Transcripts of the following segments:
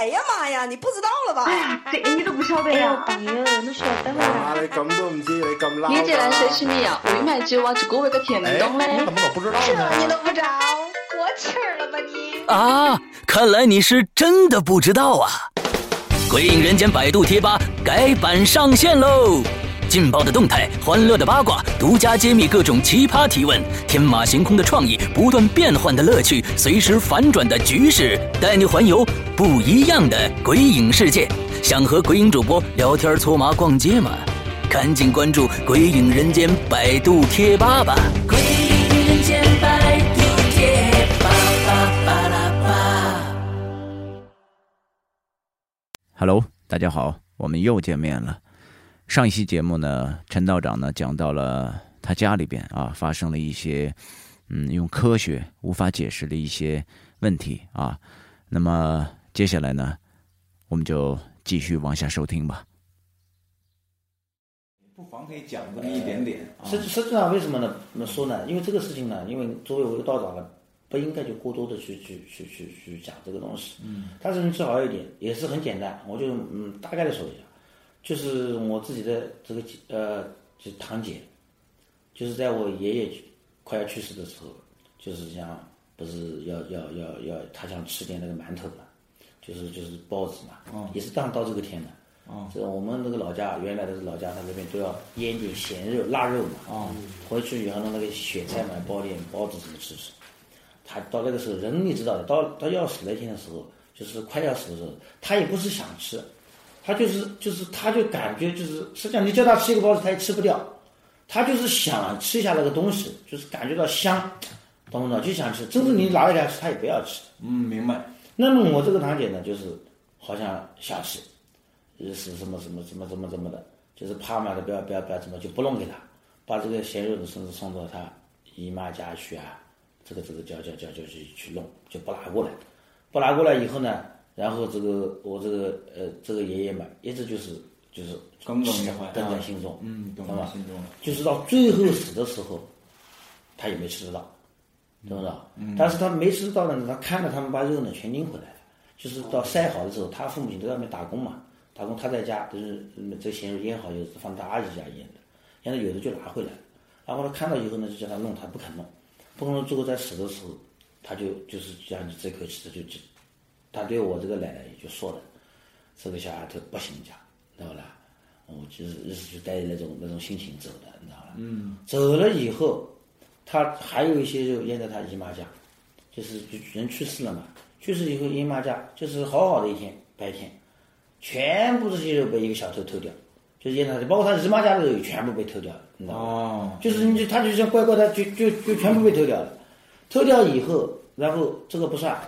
哎呀妈呀，你不知道了吧？这 个你都不晓得呀？朋友，你晓得吗？啊，你咁都唔知，你咁撈。你这人谁是你呀，未买酒啊，这个个甜东嘞。你怎么老不知道这？你都不知道，过气儿了吧你？啊，看来你是真的不知道啊！鬼影人间百度贴吧改版上线喽！劲爆的动态，欢乐的八卦，独家揭秘各种奇葩提问，天马行空的创意，不断变换的乐趣，随时反转的局势，带你环游不一样的鬼影世界。想和鬼影主播聊天搓麻逛街吗？赶紧关注“鬼影人间”百度贴吧吧！鬼影人间百度贴吧吧吧啦吧。Hello，大家好，我们又见面了。上一期节目呢，陈道长呢讲到了他家里边啊发生了一些嗯用科学无法解释的一些问题啊。那么接下来呢，我们就继续往下收听吧。不妨可以讲这么一点点啊。实实际上为什么呢？怎么说呢？因为这个事情呢，因为作为我一个道长呢，不应该就过多的去去去去去讲这个东西。嗯。但是你最好一点，也是很简单，我就嗯大概的说一下，就是我自己的这个呃，就堂姐，就是在我爷爷快要去世的时候，就是像不是要要要要，他想吃点那个馒头嘛，就是就是包子嘛，嗯也是当到这个天的。嗯这我们那个老家原来的老家，他那边都要腌点咸肉、腊肉嘛。啊回去以后弄那个雪菜嘛，包点包子什么吃吃。他到那个时候，人你知道的，到到要死那天的时候，就是快要死的时候，他也不是想吃，他就是就是他就感觉就是，实际上你叫他吃一个包子，他也吃不掉，他就是想吃一下那个东西，就是感觉到香，懂不懂？就想吃，真是你拿来给他吃，他也不要吃。嗯，明白。那么我这个堂姐呢，就是好像想吃，呃是什么什么什么什么怎么的，就是怕嘛的不要不要不要怎么就不弄给他，把这个咸肉的甚至送到他姨妈家去啊，这个这个叫叫叫叫去去弄，就不拿过来，不拿过来以后呢，然后这个我这个呃这个爷爷嘛，一直就是就是耿耿于怀耿耿心中，嗯，懂懂吧？了心中了。就是到最后死的时候，他也没吃得到，懂不懂？但是他没吃得到呢，他看着他们把肉呢全拎回来了，就是到晒好的时候，他父母亲都在外面打工嘛，打工他在家就是嗯这咸肉腌好以后放他阿姨家腌的，然后有的就拿回来了，然后他看到以后呢就叫他弄，他不肯弄，不肯弄，最后在死的时候，他就就是讲你这口气他就就，他对我这个奶奶也就说了，这个小丫头不行讲，知道吧？我就是意思就带着那种那种心情走的，你知道吧？嗯。走了以后，他还有一些肉腌在他姨妈家，就是就人去世了嘛，去世以后姨妈家就是好好的一天白天，全部这些肉被一个小偷偷掉，就是腌在他，包括他姨妈家的肉也全部被偷掉了，你知道吗？哦，就是你就他就像乖乖的就就就全部被偷掉了，偷掉以后，然后这个不算，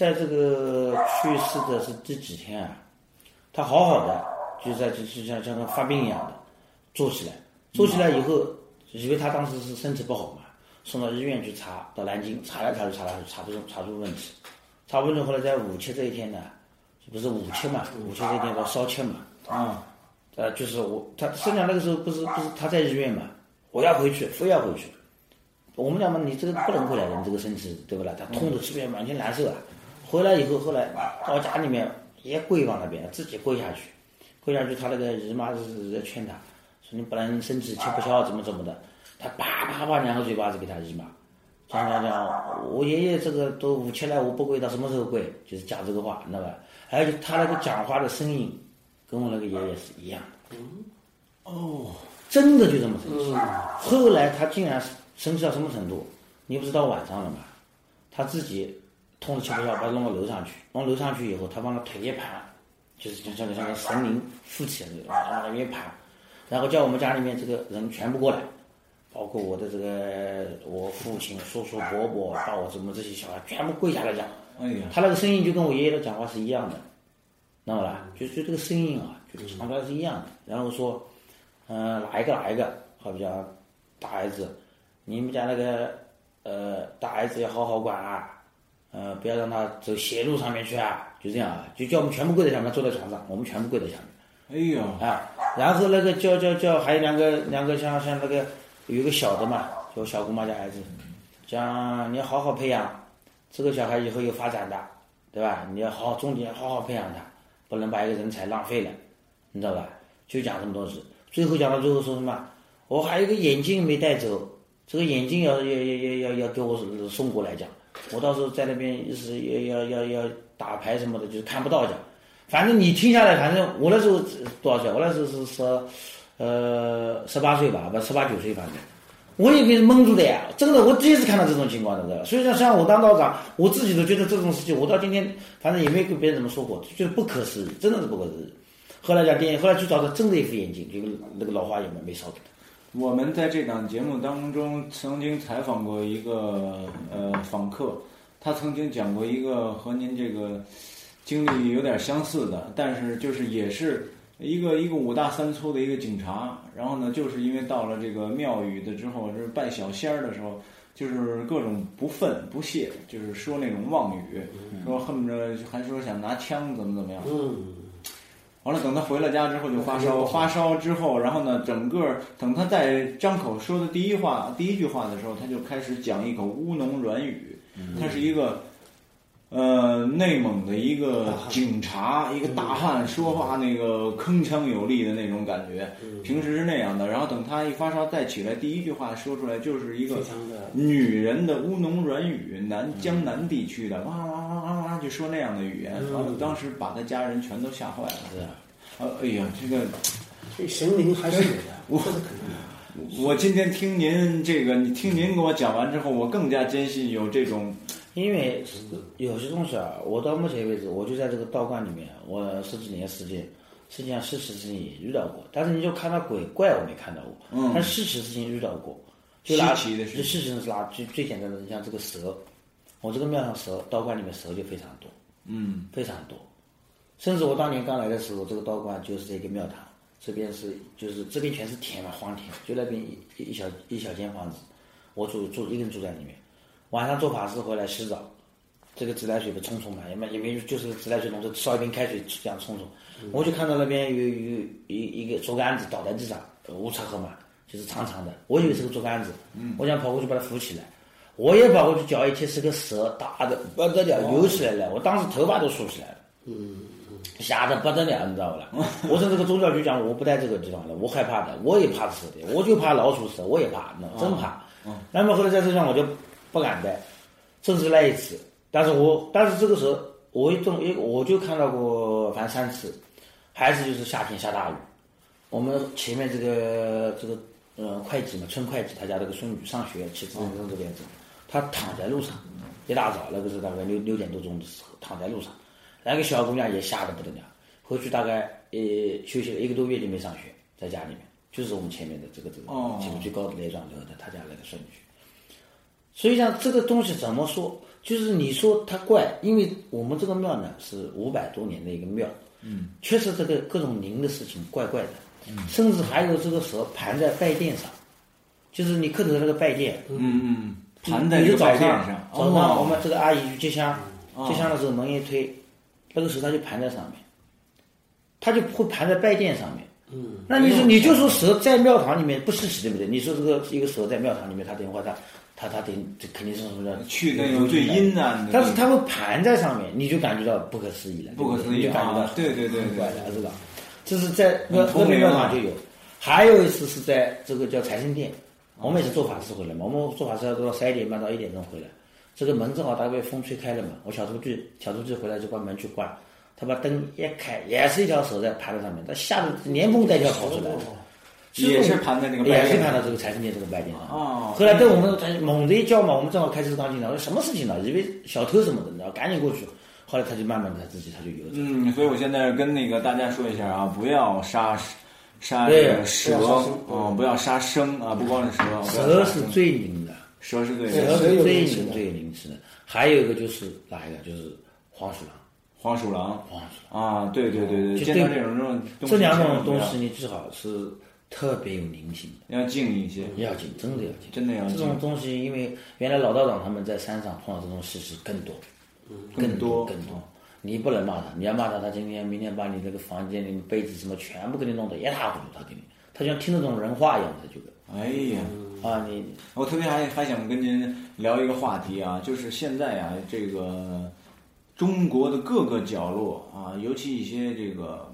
在这个去世的是第几天啊？他好好的就在就就像像个发病一样的坐起来，坐起来以后，因为他当时是身体不好嘛，送到医院去查，到南京查来查去查来查去查不出查出问题，查不出后来在五七这一天呢，不是五七嘛，五七这一天到烧七嘛，啊，呃，就是我他实际上那个时候不是不是他在医院嘛，我要回去，非要回去。我们讲嘛，你这个不能回来的，你这个身体对不啦？他痛的这边完全难受啊。回来以后，后来到家里面也跪往那边，自己跪下去，跪下去，他那个姨妈是在劝他，说你不能身体吃不消，怎么怎么的。他啪啪啪两个嘴巴子给他姨妈，讲讲讲，我爷爷这个都五七了，我不跪到什么时候跪？就是讲这个话，你知道吧？而且他那个讲话的声音，跟我那个爷爷是一样的。哦，真的就这么神奇。后来他竟然生气到什么程度？你不是到晚上了吗？他自己痛得吃不消，把他弄到楼上去。弄楼上去以后，他往那腿一盘，就是就像个像个神灵附体的那种，往那边一盘，然后叫我们家里面这个人全部过来，包括我的这个我父亲、叔叔、伯伯，到我什么这些小孩，全部跪下来讲。哎呀，他那个声音就跟我爷爷的讲话是一样的，知道吧？就就这个声音啊，就传出来是一样的。然后说，嗯、哪一个哪一个，好比讲大儿子，你们家那个呃大儿子要好好管啊，呃不要让他走邪路上面去啊，就这样啊，就叫我们全部跪在下面，坐在床上，我们全部跪在下面。哎呦，啊，然后那个叫叫叫，还有两个两个像像那个有个小的嘛，就我小姑妈家孩子，讲你要好好培养，这个小孩以后有发展的，对吧？你要好好重点好好培养他，不能把一个人才浪费了，你知道吧？就讲这么多事。最后讲到最后说什么？我还有一个眼镜没带走，这个眼镜要要要要要要给我送过来讲，我到时候在那边是要要要要打牌什么的，就是看不到讲。反正你听下来，反正我那时候多少岁？我那时候是十，呃，十八岁吧，不十八九岁，反正我也给蒙住的呀。真的，我第一次看到这种情况的，所以说，像我当道长，我自己都觉得这种事情，我到今天反正也没跟别人怎么说过，觉得不可思议，真的是不可思议。后来讲电影，后来去找他真的一副眼镜，就那个老花眼嘛，没烧给他。我们在这档节目当中曾经采访过一个呃访客，他曾经讲过一个和您这个经历有点相似的，但是就是也是一个一个五大三粗的一个警察，然后呢，就是因为到了这个庙宇的之后，就是拜小仙儿的时候，就是各种不忿不屑，就是说那种妄语，说恨不着还说想拿枪怎么怎么样。完了，等他回了家之后就发烧，发烧之后，然后呢，整个等他在张口说的第一话、第一句话的时候，他就开始讲一口乌龙软语。他是一个呃内蒙的一个警察，一个大汉，说话那个铿锵有力的那种感觉。平时是那样的，然后等他一发烧再起来，第一句话说出来就是一个女人的乌侬软语，南江南地区的哇哇哇哇哇，就说那样的语言。完了，当时把他家人全都吓坏了。是啊，呃，哎呀，这个这神灵还是有的，我肯定。我今天听您这个，你听您给我讲完之后，我更加坚信有这种，因为有些东西啊，我到目前为止，我就在这个道观里面，我十几年时间，实际上事实事情也遇到过，但是你就看到鬼怪，我没看到过，嗯。但事实事情遇到过，就拿稀奇的事就事情是拿最最简单的，你像这个蛇，我这个庙上蛇，道观里面蛇就非常多，嗯。非常多，甚至我当年刚来的时候，这个道观就是在一个庙堂，这边是就是这边全是田嘛，荒田，就那边一一小一小间房子，我住住一个人住在里面，晚上做法事回来洗澡，这个自来水不冲冲嘛，也没也没就是自来水龙头烧一瓶开水这样冲冲，我就看到那边有有一一个竹竿子倒在地上，呃无车河嘛，就是长长的，我以为是个竹竿子，我想跑过去把它扶起来。我也跑过去脚一踢，是个蛇，大的不得了，游起来了，我当时头发都竖起来了。嗯吓得不得了，你知道不啦？我从这个宗教局讲，我不在这个地方了，我害怕的，我也怕蛇的，我就怕老鼠蛇，我也怕，那真怕。那么后来在这上我就不敢待，甚至那一次，但是我但是这个时候我一中一我就看到过反正三次，还是就是夏天下大雨，我们前面这个这个呃会计嘛，村会计他家这个孙女上学骑自行车这边走，她躺在路上，一大早那个是大概六六点多钟的时候躺在路上。那个小姑娘也吓得不得了，回去大概呃休息了一个多月就没上学，在家里面，就是我们前面的这个这个哦起步最高的那幢楼的他家那个孙女。所以讲这个东西怎么说，就是你说它怪，因为我们这个庙呢是五百多年的一个庙，嗯，确实这个各种灵的事情怪怪的，嗯，甚至还有这个蛇盘在拜殿上，就是你磕头的那个拜殿，嗯嗯，盘在你就早这个拜殿上。上，早上我哦们这个阿姨去接香，哦。接香的时候门一推，那个蛇它就盘在上面，它就会盘在拜殿上面。嗯，那你说你就说蛇在庙堂里面不稀奇对不对？你说这个一个蛇在庙堂里面，它等于话它它它等这肯定是什么呢？去那种最阴暗的，但是他会盘在上面，你就感觉到不可思议了，不可思议。你就感觉到啊对对对很怪对的，知道？这是？在那那边明啊庙堂就有，还有一次是在这个叫财神殿，我们也是做法事回来嘛，我们做法事要到十一点半到一点钟回来，这个门正好大概被风吹开了嘛，我小徒弟小徒弟回来就把门去关，他把灯一开，也是一条蛇在盘在上面，他吓得连蹦带跳跑出来。了。也是盘在那个也是盘到这个财神殿这个拜殿上。哦后来等我们猛的一叫嘛，我们正好开车刚进来，我说什么事情呢？以为小偷什么的，你知道，赶紧过去。后来他就慢慢的他自己他就有了。嗯，所以我现在跟那个大家说一下啊，不要杀杀对这个蛇不要杀生啊，不要杀生啊，不光是蛇，蛇是最灵的，蛇是最蛇蛇是最灵最灵气的。还有一个就是哪一个？就是黄鼠狼。黄鼠狼黄鼠狼。啊，对对对对，就见到对这种这种这两种东西，你最好是特别有灵性的，要静一些，要紧，真的要紧。真的要这种，东西，因为原来老道长他们在山上碰到这种事是更多，更多更多。你不能骂他，你要骂他，他今天、明天把你这个房间里面被子什么全部给你弄得一塌糊涂，他给你，他就像听得懂人话一样的，就哎呀。啊，你我特别还还想跟您聊一个话题啊，就是现在啊，这个中国的各个角落啊，尤其一些这个，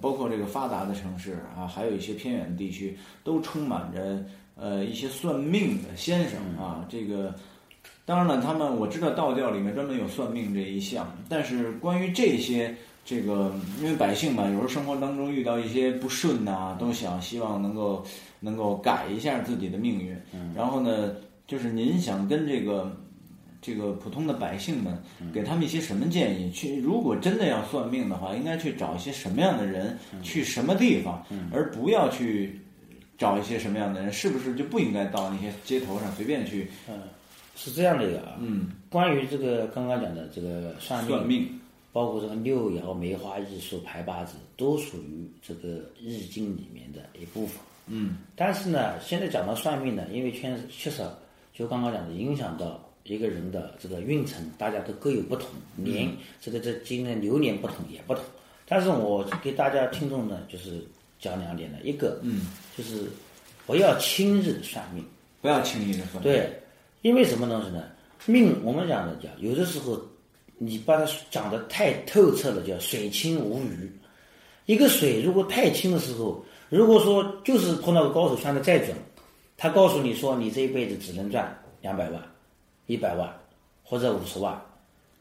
包括这个发达的城市啊，还有一些偏远的地区，都充满着呃一些算命的先生啊。这个当然了，他们我知道道教里面专门有算命这一项，但是关于这些这个，因为百姓嘛，有时候生活当中遇到一些不顺呐、都想希望能够能够改一下自己的命运。然后呢，就是您想跟这个。这个普通的百姓们，给他们一些什么建议？去，如果真的要算命的话，应该去找一些什么样的人，去什么地方，而不要去找一些什么样的人？是不是就不应该到那些街头上随便去嗯是这样的一个啊。嗯，关于这个刚刚讲的这个算命，算命？包括这个六爻、梅花易数、排八字，都属于这个易经里面的一部分。嗯，但是呢，现在讲到算命呢，因为确确实就刚刚讲的，影响到一个人的这个运程，大家都各有不同，年、这个这今年流年不同也不同。但是我给大家听众呢，就是讲两点呢，一个，嗯，就是不要轻易算命。不要轻易的算命。对，因为什么东西呢？命我们讲的讲，有的时候你把它讲的太透彻了，叫水清无鱼。一个水如果太清的时候，如果说就是碰到个高手算的再准，他告诉你说你这一辈子只能赚两百万、一百万或者五十万，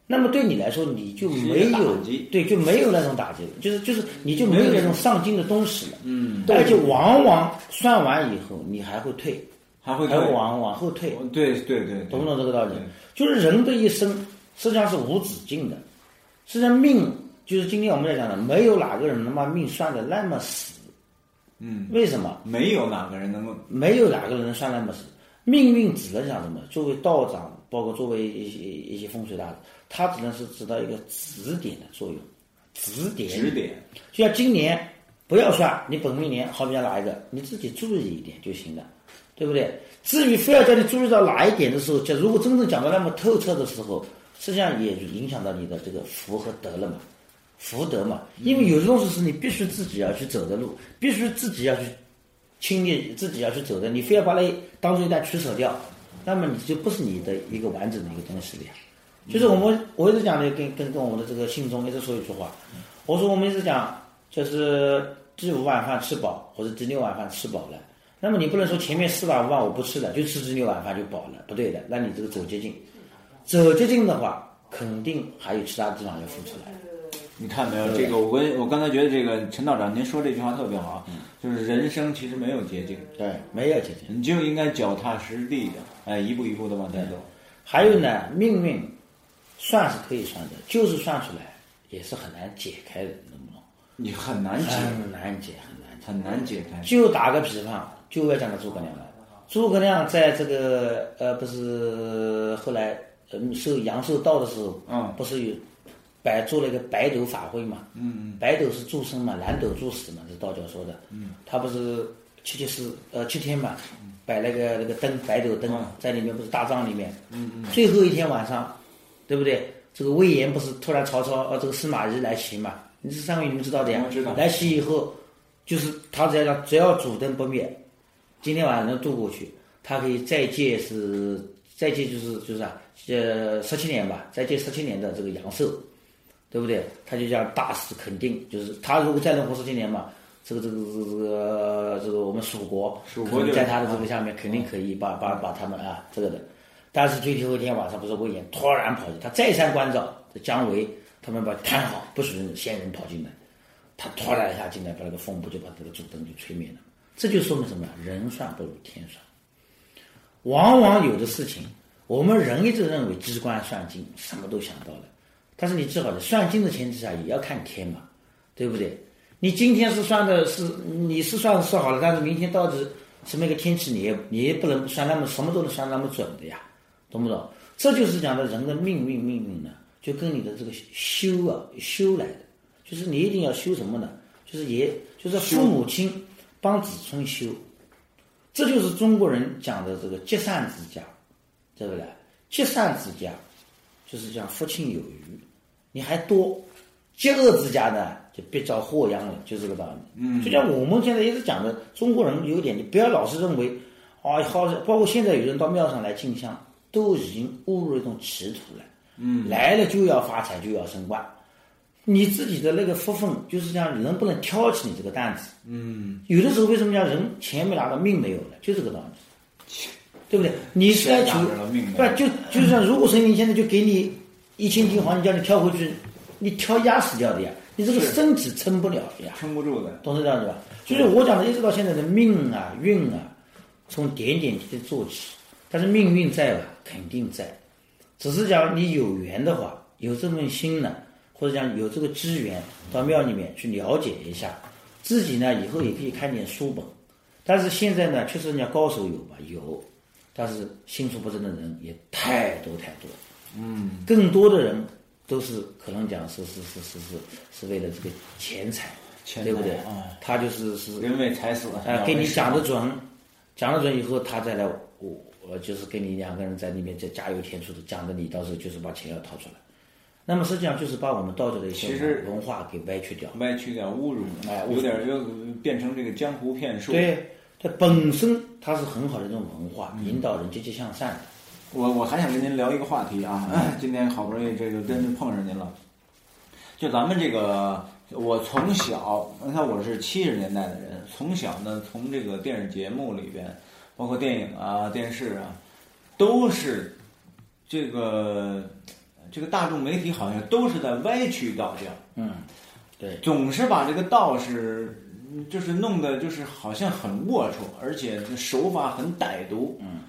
那么对你来说你就没有对就没有那种打击了，就是就是你就没有那种上进的东西了。嗯，而且往往算完以后你还会退，还会还会往往后退。对对对，懂不懂这个道理？就是人的一生实际上是无止境的，实际上命就是今天我们在讲的，没有哪个人能把命算的那么死。嗯，为什么？没有哪个人能够没有哪个人能算那么死。命运只能讲什么？作为道长，包括作为一些一些风水大师，他只能是起到一个指点的作用，指点指点。就像今年不要算你本命年，好比像哪一个，你自己注意一点就行了，对不对？至于非要叫你注意到哪一点的时候，就如果真正讲的那么透彻的时候，实际上也影响到你的这个福和德了嘛，福德嘛。因为有些东西是你必须自己要去走的路，必须自己要去亲历，自己要去走的。你非要把那当做一段取舍掉，那么你就不是你的一个完整的一个东西了呀。就是我们我一直讲的，跟跟跟我们的这个信中一直说一句话，我说我们一直讲，就是第五碗饭吃饱，或者第六碗饭吃饱了。那么你不能说前面四碗五碗我不吃了，就吃第六碗饭就饱了，不对的。那你这个走捷径，走捷径的话，肯定还有其他地方要付出来。你看没有？这个我跟我刚才觉得这个陈道长您说这句话特别好，就是人生其实没有捷径，对，没有捷径。你就应该脚踏实地的，哎，一步一步的往前走。还有呢，命运算是可以算的，就是算出来也是很难解开的，懂不懂？你很难解，很难解，很难解。很难解开。就打个比方，就要讲到诸葛亮了。诸葛亮在这个呃，不是后来嗯受阳受道的时候，嗯不是有摆做了一个白斗法会嘛？嗯嗯白斗是助生嘛，蓝斗助死嘛，这是道教说的。嗯，他不是七七四呃七天嘛，摆那个那个灯白斗灯嗯在里面，不是大帐里面。嗯嗯，最后一天晚上，对不对？这个魏延不是突然曹操呃这个司马懿来袭嘛？你这三位你们知道的呀我知道。来袭以后，就是他只要只要主灯不灭，今天晚上能渡过去，他可以再借是再借就是就是啊呃十七年吧，再借十七年的这个阳寿，对不对？他就讲大肆肯定，就是他如果再能活十七年嘛，这个这个这个这个我们蜀国蜀国在他的这个下面肯定可以把把把他们啊这个的。但是最后一天晚上，不是魏延突然跑进，他再三关照这姜维他们把他看好，不许仙人跑进来。他突然一下进来，把那个风波就把这个主灯就吹灭了。这就说明什么？人算不如天算。往往有的事情，我们人一直认为机关算尽，什么都想到了。但是你记好了，算尽的前提下也要看天嘛，对不对？你今天是算的是你是算是好了，但是明天到底什么一个天气，你也你也不能算那么什么都能算那么准的呀，懂不懂？这就是讲的人的命运，命运呢，就跟你的这个修啊修来的，就是你一定要修什么呢？就是也就是父母亲帮子孙修，这就是中国人讲的这个积善之家，对不对？积善之家就是讲父亲有余，你还多；积恶之家呢，就别遭祸殃了，就这个道理。嗯就像我们现在一直讲的，中国人有一点，你不要老是认为，啊，好，包括现在有人到庙上来进香，都已经误入一种歧途了。嗯，来了就要发财，就要升官。你自己的那个福分就是这样，能不能挑起你这个担子？嗯，有的时候为什么讲人钱没拿到，命没有了，就这个道理，对不对？你是在求不就就是像如果神明现在就给你一千斤黄金，叫你挑回去，你挑压死掉的呀，你这个身体撑不了的呀。撑不住的。懂这样子吧？就是我讲的，一直到现在的命啊、运啊，从点点滴滴做起。但是命运在吧，肯定在，只是讲你有缘的话，有这份心呢，或者讲有这个机缘，到庙里面去了解一下，自己呢以后也可以看点书本。但是现在呢，确实人家高手有吧，有，但是心术不正的人也太多太多。嗯，更多的人都是可能讲是是是是是是为了这个钱财，钱对不对财啊？他就是是人为财死，啊，给你讲的得准，讲得准以后，他再来我我就是跟你两个人在里面再加油添醋的讲的，你到时候就是把钱要掏出来。那么实际上就是把我们道教的一些文化给歪曲掉。歪曲掉、侮辱，哎有点就变成这个江湖骗术。，对，它本身它是很好的一种文化，嗯引导人积极向善的。我我还想跟您聊一个话题啊，今天好不容易这个真是碰上您了。就咱们这个，我从小，你看我是七十年代的人，从小呢，从这个电视节目里边，包括电影啊、电视啊，都是这个这个大众媒体好像都是在歪曲道教。嗯，对，总是把这个道士，嗯就是弄得就是好像很龌龊，而且手法很歹毒，嗯，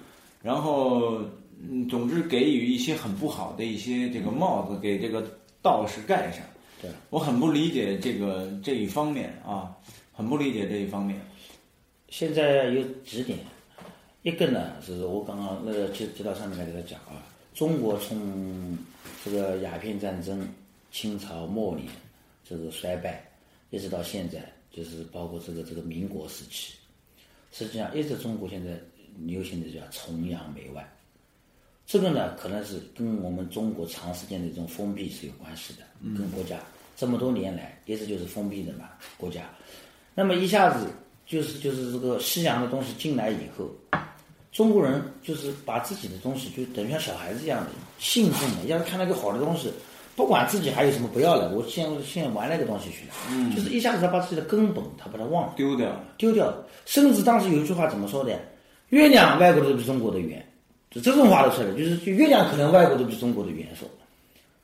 然后嗯，总之给予一些很不好的一些这个帽子给这个道士盖上。对，我很不理解这个这一方面啊，很不理解这一方面。现在有几点，一个呢是我刚刚那个接接到上面来给他讲啊，中国从这个鸦片战争、清朝末年这个衰败，一直到现在，就是包括这个这个民国时期，实际上一直中国现在流行的叫崇洋媚外，这个呢可能是跟我们中国长时间的这种封闭是有关系的，跟国家这么多年来一直就是封闭的嘛国家，那么一下子就是就是这个西洋的东西进来以后，中国人就是把自己的东西就等于像小孩子一样的兴奋的，要是看到一个好的东西，不管自己还有什么不要了，我先先玩那个东西去了，嗯，就是一下子他把自己的根本他把它忘了。丢掉了，丢掉了。甚至当时有一句话怎么说的？月亮外国的都比中国的圆，就这种话都出来，就是就月亮可能外国都比中国的圆说。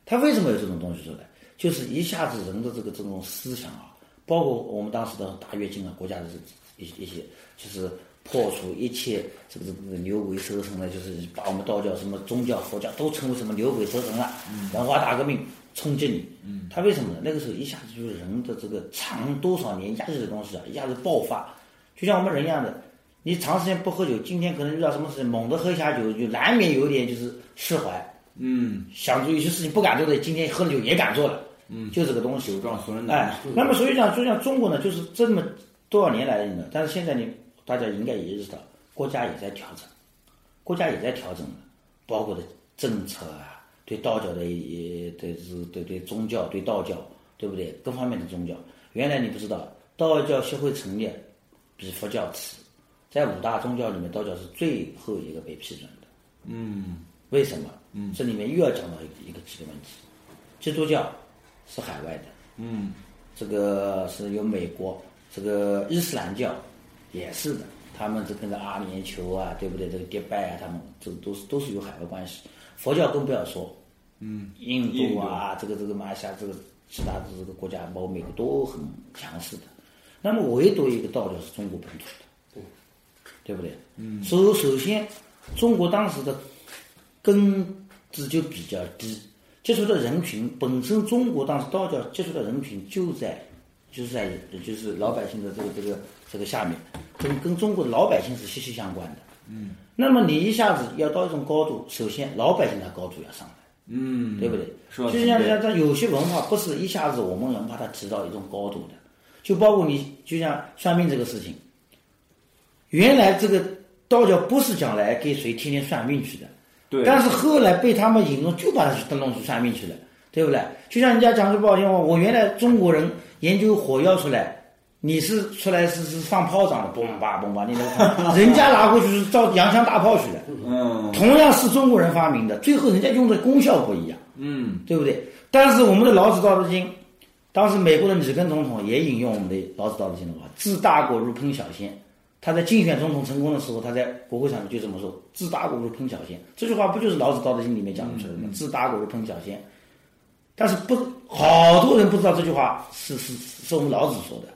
他为什么有这种东西出来？就是一下子人的这个这种思想啊，包括我们当时的大跃进啊，国家的这一一些，就是破除一切这个这个牛鬼蛇神的，就是把我们道教什么宗教、佛教都称为什么牛鬼蛇神了，文化大革命冲击你。嗯，他为什么呢？那个时候一下子就是人的这个长多少年压抑的东西啊，一下子爆发，就像我们人一样的，你长时间不喝酒，今天可能遇到什么事情，猛地喝一下酒，就难免有一点就是释怀。嗯，想做有些事情不敢做的，今天喝了酒也敢做了，嗯，就这个东西。酒壮怂人胆哎，那么所以讲，就像中国呢，就是这么多少年来的呢，但是现在你大家应该也知道，国家也在调整，国家也在调整了，包括的政策啊，对道教的也对是对对宗教对道教，对不对？各方面的宗教，原来你不知道，道教协会成立比佛教迟，在五大宗教里面，道教是最后一个被批准的。嗯为什么？嗯，这里面又要讲到一个一个几个问题。基督教是海外的，嗯这个是由美国，这个伊斯兰教也是的，他们这跟着阿联酋啊，对不对？这个迪拜啊，他们这都是都是有海外关系。佛教更不要说，嗯，印度啊，这个这个马来西亚这个其他的这个国家，包括美国都很强势的。那么唯独一个道教是中国本土的，对不对？嗯。所以首先，中国当时的根子就比较低，接触的人群本身，中国当时道教接触的人群就在就是在就是老百姓的这个这个这个下面，跟跟中国的老百姓是息息相关的。嗯。那么你一下子要到一种高度，首先老百姓的高度要上来。嗯，对不对？说得就像像像有些文化不是一下子我们能把它提到一种高度的，就包括你就像算命这个事情，原来这个道教不是讲来给谁天天算命去的，对，但是后来被他们引用，就把它弄去算命去了，对不对？就像人家讲句不好听话，我原来中国人研究火药出来，你是出来是是放炮仗的，嘣吧嘣吧，你那个人家拿过去是造洋枪大炮去的。嗯同样是中国人发明的，最后人家用的功效不一样。嗯，对不对？但是我们的老子《道德经》，当时美国的里根总统也引用我们的老子《道德经》的话：“治大国如烹小鲜。”他在竞选总统成功的时候，他在国会上面就这么说：“治大国如烹小鲜。”这句话不就是老子《道德经》里面讲出来的吗？“治大国如烹小鲜。”但是不，好多人不知道这句话是是是我们老子说的，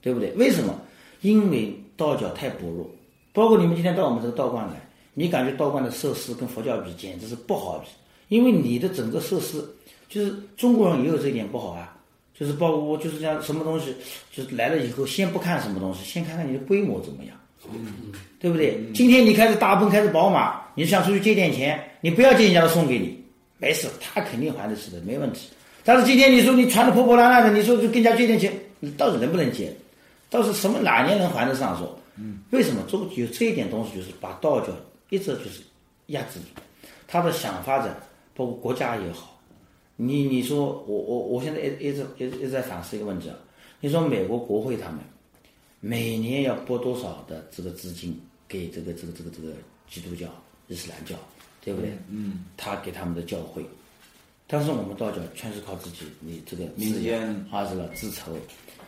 对不对？为什么？因为道教太薄弱，包括你们今天到我们这个道观来，你感觉道观的设施跟佛教比简直是不好比，因为你的整个设施，就是中国人也有这一点不好啊，就是包括就是讲什么东西，就是来了以后先不看什么东西，先看看你的规模怎么样，嗯，对不对？今天你开着大奔，开着宝马，你想出去借点钱，你不要借人家的送给你。没事，他肯定还得起的，没问题。但是今天你说你穿的破破烂烂的，你说就跟人家借点钱，你到底能不能借？到是什么哪年能还得上？说，嗯，为什么？中有这一点东西，就是把道教一直就是压制住，他的想发展，包括国家也好。你你说我我我现在一一直一直一直在反思一个问题啊，你说美国国会他们每年要拨多少的这个资金给这个这个这个这个基督教、伊斯兰教？对不对？嗯，他给他们的教会，但是我们道教全是靠自己，你这个民间啊，是吧？自筹，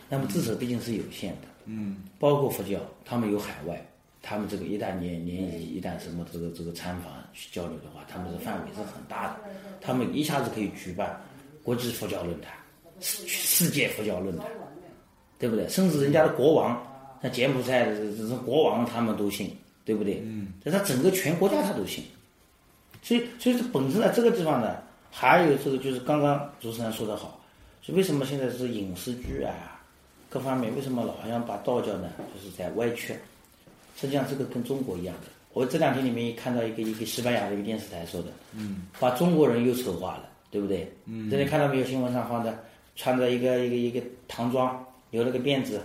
那么自筹毕竟是有限的。嗯，包括佛教，他们有海外，他们这个一旦联联谊，一旦什么这个这个参访去交流的话，他们的范围是很大的，他们一下子可以举办国际佛教论坛、世世界佛教论坛，对不对？甚至人家的国王，像柬埔寨的这这国王，他们都信，对不对？嗯，他整个全国家他都信。所以，所以这本身在这个地方呢，还有这个就是刚刚主持人说的好，就为什么现在是影视剧啊，各方面为什么老好像把道教呢，就是在歪曲？实际上这个跟中国一样的。我这两天里面也看到一个一个西班牙的一个电视台说的，嗯，把中国人又丑化了，对不对？嗯，这里看到没有？新闻上放的，穿着一个一个一个唐装，留了个辫子，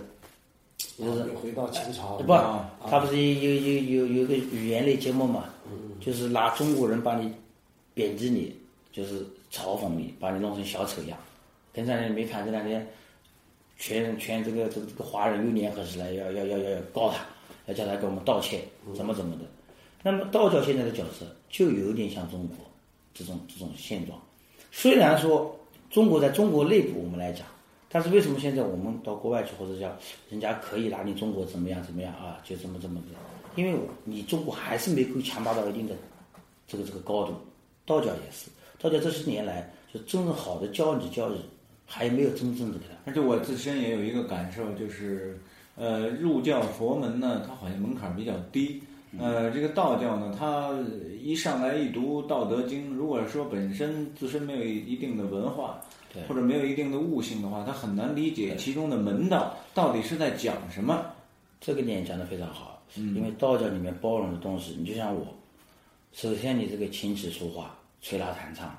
就是回到清朝不，他不是有有有有个语言类节目嘛？就是拿中国人把你贬低你，就是嘲讽你，把你弄成小丑样。前两天没看，这两天全全这个这个这个华人又联合起来，要要要要要告他，要叫他给我们道歉，怎么怎么的。那么道教现在的角色就有点像中国这种这种现状。虽然说中国在中国内部我们来讲，但是为什么现在我们到国外去，或者叫人家可以拿你中国怎么样怎么样啊，就这么这么的。因为你中国还是没够强大到一定的这个这个高度，道教也是，道教这些年来就真正好的教你教育，还没有真正的给他。而且我自身也有一个感受，就是呃，入教佛门呢，它好像门槛比较低。呃，这个道教呢，它一上来一读《道德经》，如果说本身自身没有一定的文化，或者没有一定的悟性的话，他很难理解其中的门道到底是在讲什么。这个点讲的非常好。嗯，因为道教里面包容的东西，你就像我，首先你这个琴棋书画、吹拉弹唱，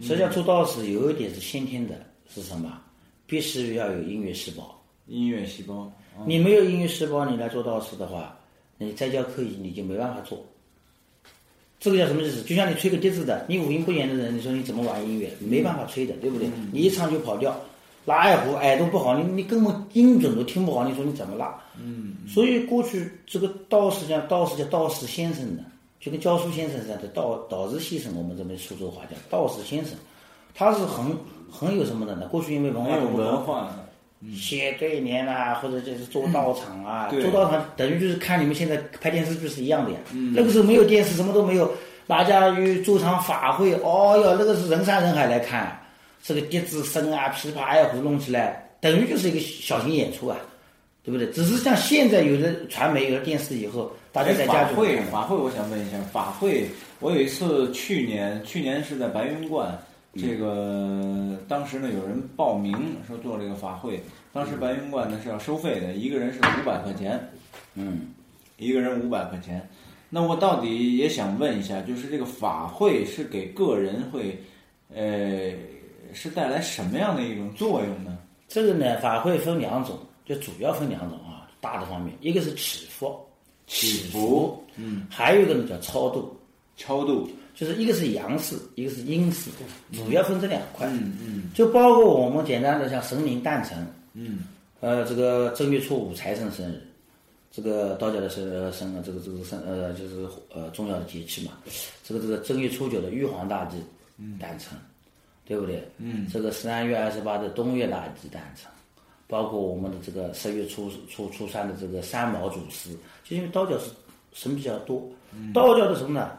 实际上做道士有一点是先天的，是什么？必须要有音乐细胞。音乐细胞，你没有音乐细胞，你来做道士的话，你再教科仪你就没办法做。这个叫什么意思？就像你吹个笛子的，你五音不全的人，你说你怎么玩音乐？没办法吹的，对不对？你一唱就跑调。拉二胡耳朵不好，你你根本音准都听不好，你说你怎么拉？嗯，所以过去这个道士叫道士叫道士先生的，就跟教书先生似的，道道士先生，我们这边苏州话叫道士先生，他是很很有什么的呢？过去因为文化有不文化，写对联啊，或者就是做道场啊，对做道场等于就是看你们现在拍电视剧是一样的呀。嗯那个时候没有电视，什么都没有，大家去做场法会，哦哟，那个是人山人海来看。这个笛子声啊，琵琶二胡弄起来，等于就是一个小型演出啊，对不对？只是像现在有的传媒、有了电视以后，大家在家就法会，法会，我想问一下，法会，我有一次去年，去年是在白云观，这个当时呢有人报名说做这个法会，当时白云观呢是要收费的，一个人是五百块钱，嗯，一个人五百块钱。那我到底也想问一下，就是这个法会是给个人会，呃，是带来什么样的一种作用呢？这个呢，法会分两种，就主要分两种啊，大的方面，一个是祈福，祈福，嗯，还有一个呢叫超度，超度，就是一个是阳世，一个是阴世，主要分这两块。嗯嗯就包括我们简单的像神明诞辰，嗯呃，这个正月初五财神生日，这个道教的是生呃这个这个生呃就是呃重要的节气嘛。这个这个正月初九的玉皇大帝诞辰，对不对？嗯这个十三月二十八的东岳大帝诞辰，包括我们的这个十月初初初三的这个三毛祖师，就因为道教是神比较多，嗯道教的什么呢，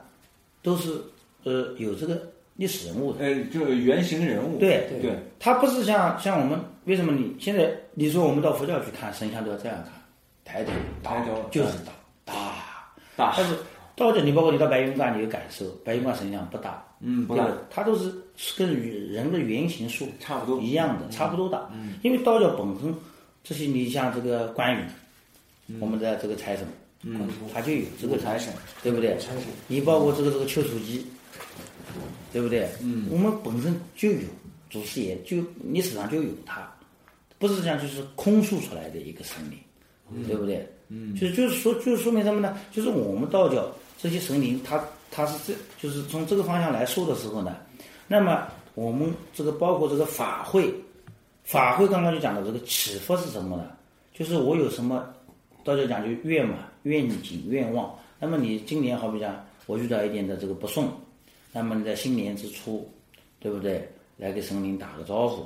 都是呃有这个历史人物的。呃，就是原型人物，对对，他不是像像我们为什么你现在你说我们到佛教去看神像都要这样看，抬头大抬头就是大大。大。但是道教你包括你到白云观你有感受，白云观神像不大，嗯，不大。它都是是跟人的原型数差不多。一样的，差不多大。嗯，因为道教本身这些你像这个关羽，我们的这个财神，嗯，他就有这个财神，对不对？财神你包括这个这个丘处机，对不对？嗯，我们本身就有祖师爷，就历史上就有他，不是讲就是空塑出来的一个神灵，对不对？嗯，就就是说就是说明什么呢？就是我们道教这些神灵，他他是这就是从这个方向来说的时候呢，那么我们这个包括这个法会，法会刚刚就讲到这个祈福是什么呢？就是我有什么道教讲究愿嘛，愿景愿望。那么你今年好比讲我遇到一点的这个不顺，那么你在新年之初，对不对？来给神灵打个招呼，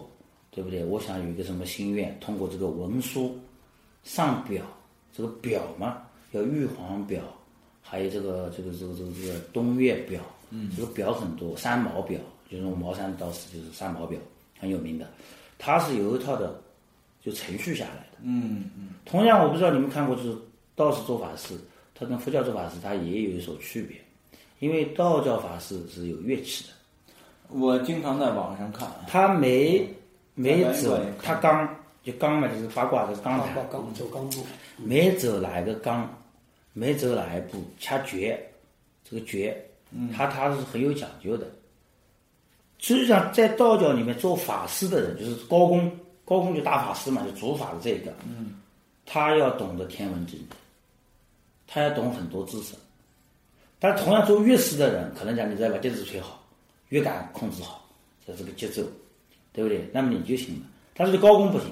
对不对？我想有一个什么心愿，通过这个文书上表，这个表嘛，要玉皇表，还有这个这个这个这个这个东岳表，嗯，这个表很多，三毛表就是用茅山道士就是三毛表很有名的，它是有一套的就程序下来的。嗯嗯，同样，我不知道你们看过，就是道士做法事，它跟佛教做法事它也有一所区别，因为道教法事是有乐器的，我经常在网上看，他每每走在南它纲就刚嘛，就是八卦的纲坛八卦，刚走刚步，没走哪一个刚，没走哪一步掐诀，这个诀，他他是很有讲究的。实际上，在道教里面做法师的人，就是高公，高公就大法师嘛，就主法的这个，嗯，他要懂得天文地理，他要懂很多知识。但同样做乐师的人，可能讲你只要把笛子吹好，乐感控制好，这这个节奏，对不对？那么你就行了。但是高工不行，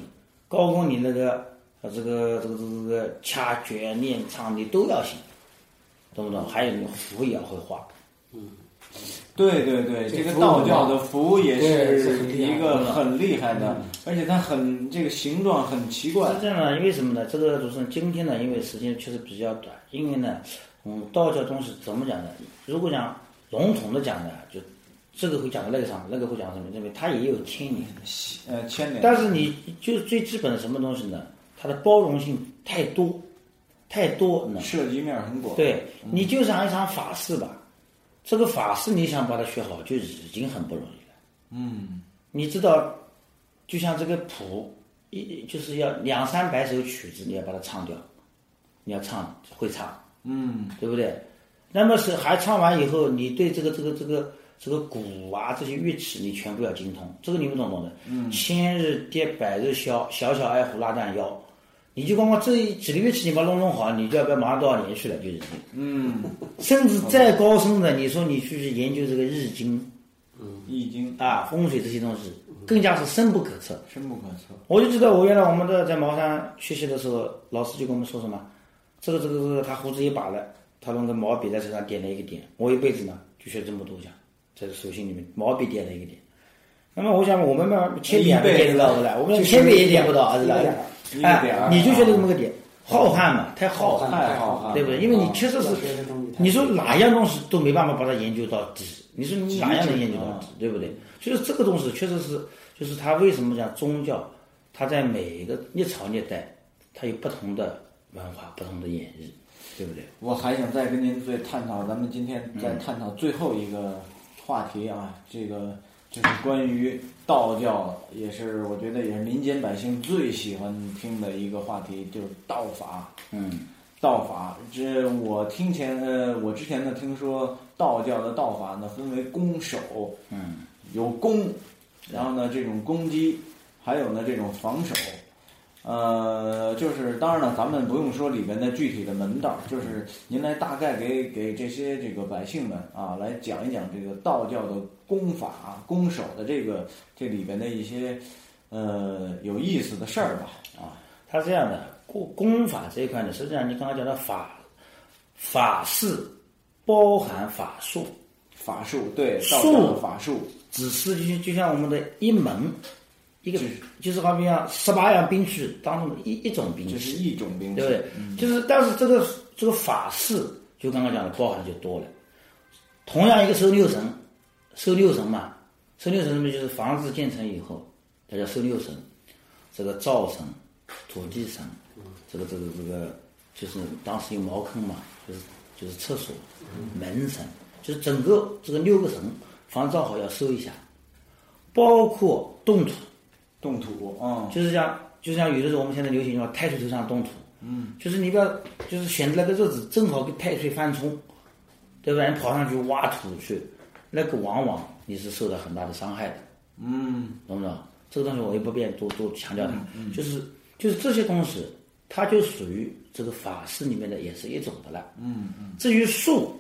高工你那个啊这个这个这个掐诀练唱你都要行，懂不懂？还有你符也要会画，嗯对对对，这个道教的符也是一个很厉害的，而且它很这个形状很奇怪是。这样的，因为什么呢？这个主持人今天呢，因为时间确实比较短，因为呢，嗯，道教东西怎么讲呢？如果讲笼统的讲呢，就这个会讲到那个上，那个会讲什么？认为它也有千年，呃，千年，但是你就是最基本的什么东西呢？它的包容性太多，太多呢。涉及面很广。对你就像一场法事吧，这个法事你想把它学好，就已经很不容易了。嗯，你知道，就像这个谱，一就是要两三百首曲子，你要把它唱掉，你要唱会唱，嗯，对不对？那么是还唱完以后，你对这个这个这个这个鼓啊这些乐器，你全部要精通，这个你们懂不懂的？嗯，千日跌，百日消，小小爱虎拉断腰。你就光光这几个乐器你把它弄弄好，你就要不要马上多少年去了，就已经。嗯，甚至再高深的，你说你去研究这个易经嗯易经啊、风水这些东西，更加是深不可测。深不可测。我就记得我原来我们的在茅山学习的时候，老师就跟我们说什么，这个这个这个他胡子一把了，他弄个毛笔在身上点了一个点。我一辈子呢就学这么多讲，在手心里面毛笔点了一个点。那么我想我们嘛铅笔还没点得到是吧？我们铅笔也点不到是吧？一个点儿哎，你就觉得这么个点，浩瀚嘛，太浩瀚，太浩瀚对不对？因为你确实是你说哪样东西都没办法把它研究到底，你说你哪样能研究到底，对不对？就是这个东西确实是，就是它为什么讲宗教，它在每一个历朝历代，它有不同的文化、不同的演绎，对不对？我还想再跟您再探讨，咱们今天再探讨最后一个话题啊，这个就是关于道教，也是我觉得也是民间百姓最喜欢听的一个话题，就是道法。嗯，道法，这我听前呃，我之前呢听说道教的道法呢分为攻守，嗯，有攻，然后呢这种攻击，还有呢这种防守，呃，就是当然了，咱们不用说里面的具体的门道，就是您来大概给给这些这个百姓们啊来讲一讲这个道教的功法、攻守的这个这里边的一些呃有意思的事儿吧啊，它这样的功功法这一块呢，实际上你刚刚讲的法法事包含法术，法术，对，道教的法术，只是就就像我们的一门，一个就是好比像十八样兵器当中的一一种兵器，就是一种兵器，对不对？就是但是这个这个法式，就刚刚讲的包含的就多了。同样一个收六神，收六神嘛，收六神什么就是房子建成以后，它叫收六神，这个灶神、土地神，这个这个这个就是当时有茅坑嘛，就是就是厕所、门神，就是整个这个六个神，房子造好要收一下，包括动土。动土嗯，就是像，就像有的时候我们现在流行说太岁头上动土，嗯，就是你不要，就是选择那个日子正好跟太岁犯冲，对吧？你跑上去挖土去，那个往往你是受到很大的伤害的，嗯，懂不懂？这个东西我也不便多多强调它，就是就是这些东西，它就属于这个法事里面的也是一种的了，嗯嗯。至于术，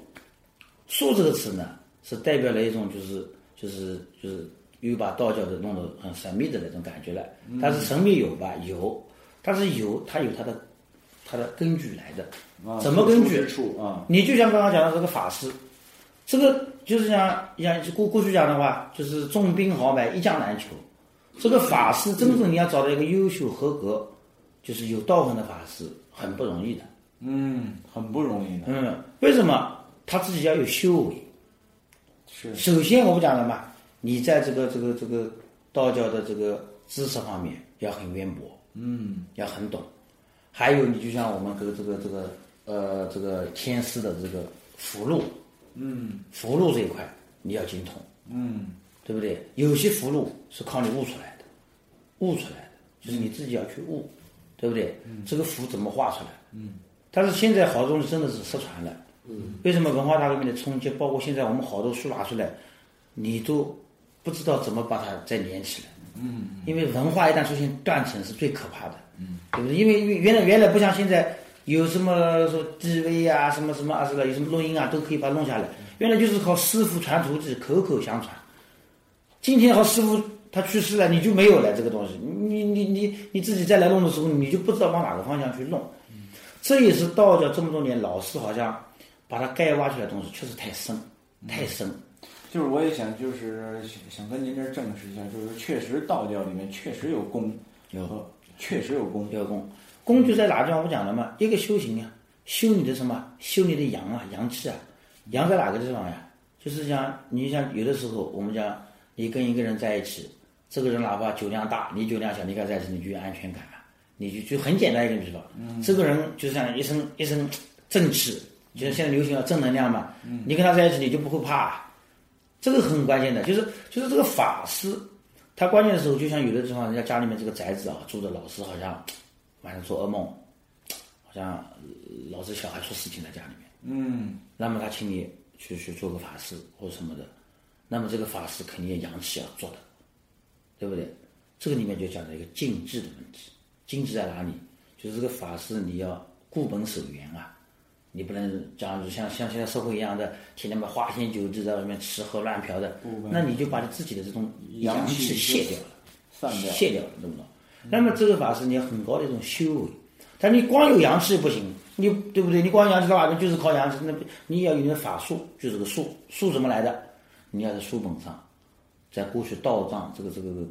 术这个词呢，是代表了一种就是就是就是。又把道教的弄得很神秘的那种感觉了，但是神秘有吧？有，但是有它有它的它的根据来的，怎么根据？啊，你就像刚刚讲的这个法师，这个就是像像过过去讲的话，就是重兵豪迈一将难求，这个法师真正你要找到一个优秀合格，就是有道行的法师很不容易的，嗯，很不容易的，嗯，为什么？他自己要有修为，是，首先我不讲了嘛。你在这个这个这个道教的这个知识方面要很渊博，嗯，要很懂。还有，你就像我们这个这个这个呃这个天师的这个符箓，嗯，符箓这一块你要精通，嗯，对不对？有些符箓是靠你悟出来的，悟出来的就是你自己要去悟，对不对？这个符怎么画出来？嗯，但是现在好多东西真的是失传了，嗯，为什么文化大革命的冲击，包括现在我们好多书拿出来，你都。不知道怎么把它再连起来，嗯，因为文化一旦出现断层是最可怕的，嗯，对不对？因为原来原来不像现在有什么说 DV 啊，什么什么啊，是吧？有什么录音啊，都可以把它弄下来。原来就是靠师傅传徒弟，口口相传。今天好师傅他去世了，你就没有了这个东西。你你你你自己再来弄的时候，你就不知道往哪个方向去弄。这也是道教这么多年老师好像把它该挖出来的东西确实太深，太深。就是我也想，就是想跟您这儿证实一下，就是确实道教里面确实有功，有，确实有功，有功。功就在哪地方？我讲了嘛，一个修行啊，修你的什么？修你的阳啊，阳气啊。阳在哪个地方呀？就是讲，你像有的时候，我们讲，你跟一个人在一起，这个人哪怕酒量大，你酒量小，你跟他在一起，你就有安全感啊。你就就很简单一个比方，这个人就像一身一身正气，就是现在流行要正能量嘛。你跟他在一起，你就不会怕。这个很关键的，就是就是这个法师，他关键的时候，就像有的地方，人家家里面这个宅子啊，住的老是好像晚上做噩梦，好像老是小孩出事情在家里面。嗯，那么他请你去去做个法师或者什么的，那么这个法师肯定阳气要做的，对不对？这个里面就讲到一个禁制的问题，禁制在哪里？就是这个法师你要固本守元啊。你不能讲像像现在社会一样的，天天把花天酒地在外面吃喝乱嫖的，那你就把你自己的这种阳气卸掉了，散掉，卸掉了，懂不懂？那么这个法是你要很高的一种修为，但你光有阳气不行，你对不对？你光阳气到哪边就是靠阳气，那你要有点法术，就是个术，术怎么来的？你要在书本上，在过去道藏这个这个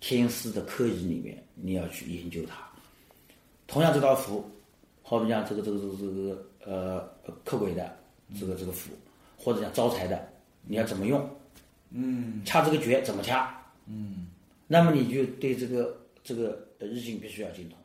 天师的科仪里面，你要去研究它。同样这道符，好比讲这个这个这个这个。呃，克鬼的这个这个符，或者讲招财的，你要怎么用？嗯，掐这个诀怎么掐？嗯，那么你就对这个这个日经必须要精通。